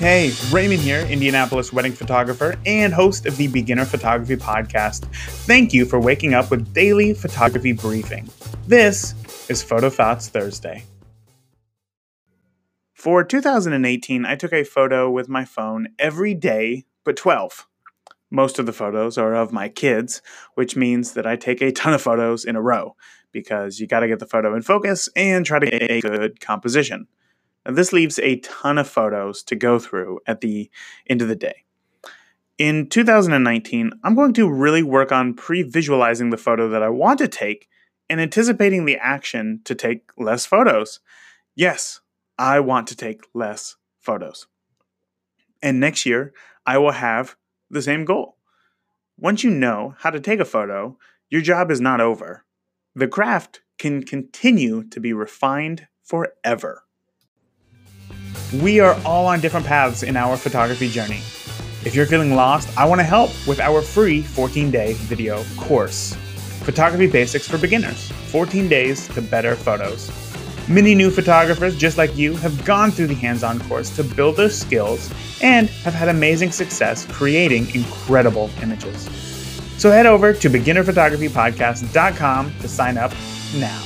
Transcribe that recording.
Hey, Raymond here, Indianapolis wedding photographer and host of the Beginner Photography Podcast. Thank you for waking up with daily photography briefing. This is Photo Thoughts Thursday. For 2018, I took a photo with my phone every day but 12. Most of the photos are of my kids, which means that I take a ton of photos in a row because you got to get the photo in focus and try to get a good composition. Now, this leaves a ton of photos to go through at the end of the day. In 2019, I'm going to really work on pre visualizing the photo that I want to take and anticipating the action to take less photos. Yes, I want to take less photos. And next year, I will have the same goal. Once you know how to take a photo, your job is not over. The craft can continue to be refined forever. We are all on different paths in our photography journey. If you're feeling lost, I want to help with our free 14 day video course Photography Basics for Beginners 14 Days to Better Photos. Many new photographers, just like you, have gone through the hands on course to build their skills and have had amazing success creating incredible images. So head over to beginnerphotographypodcast.com to sign up now.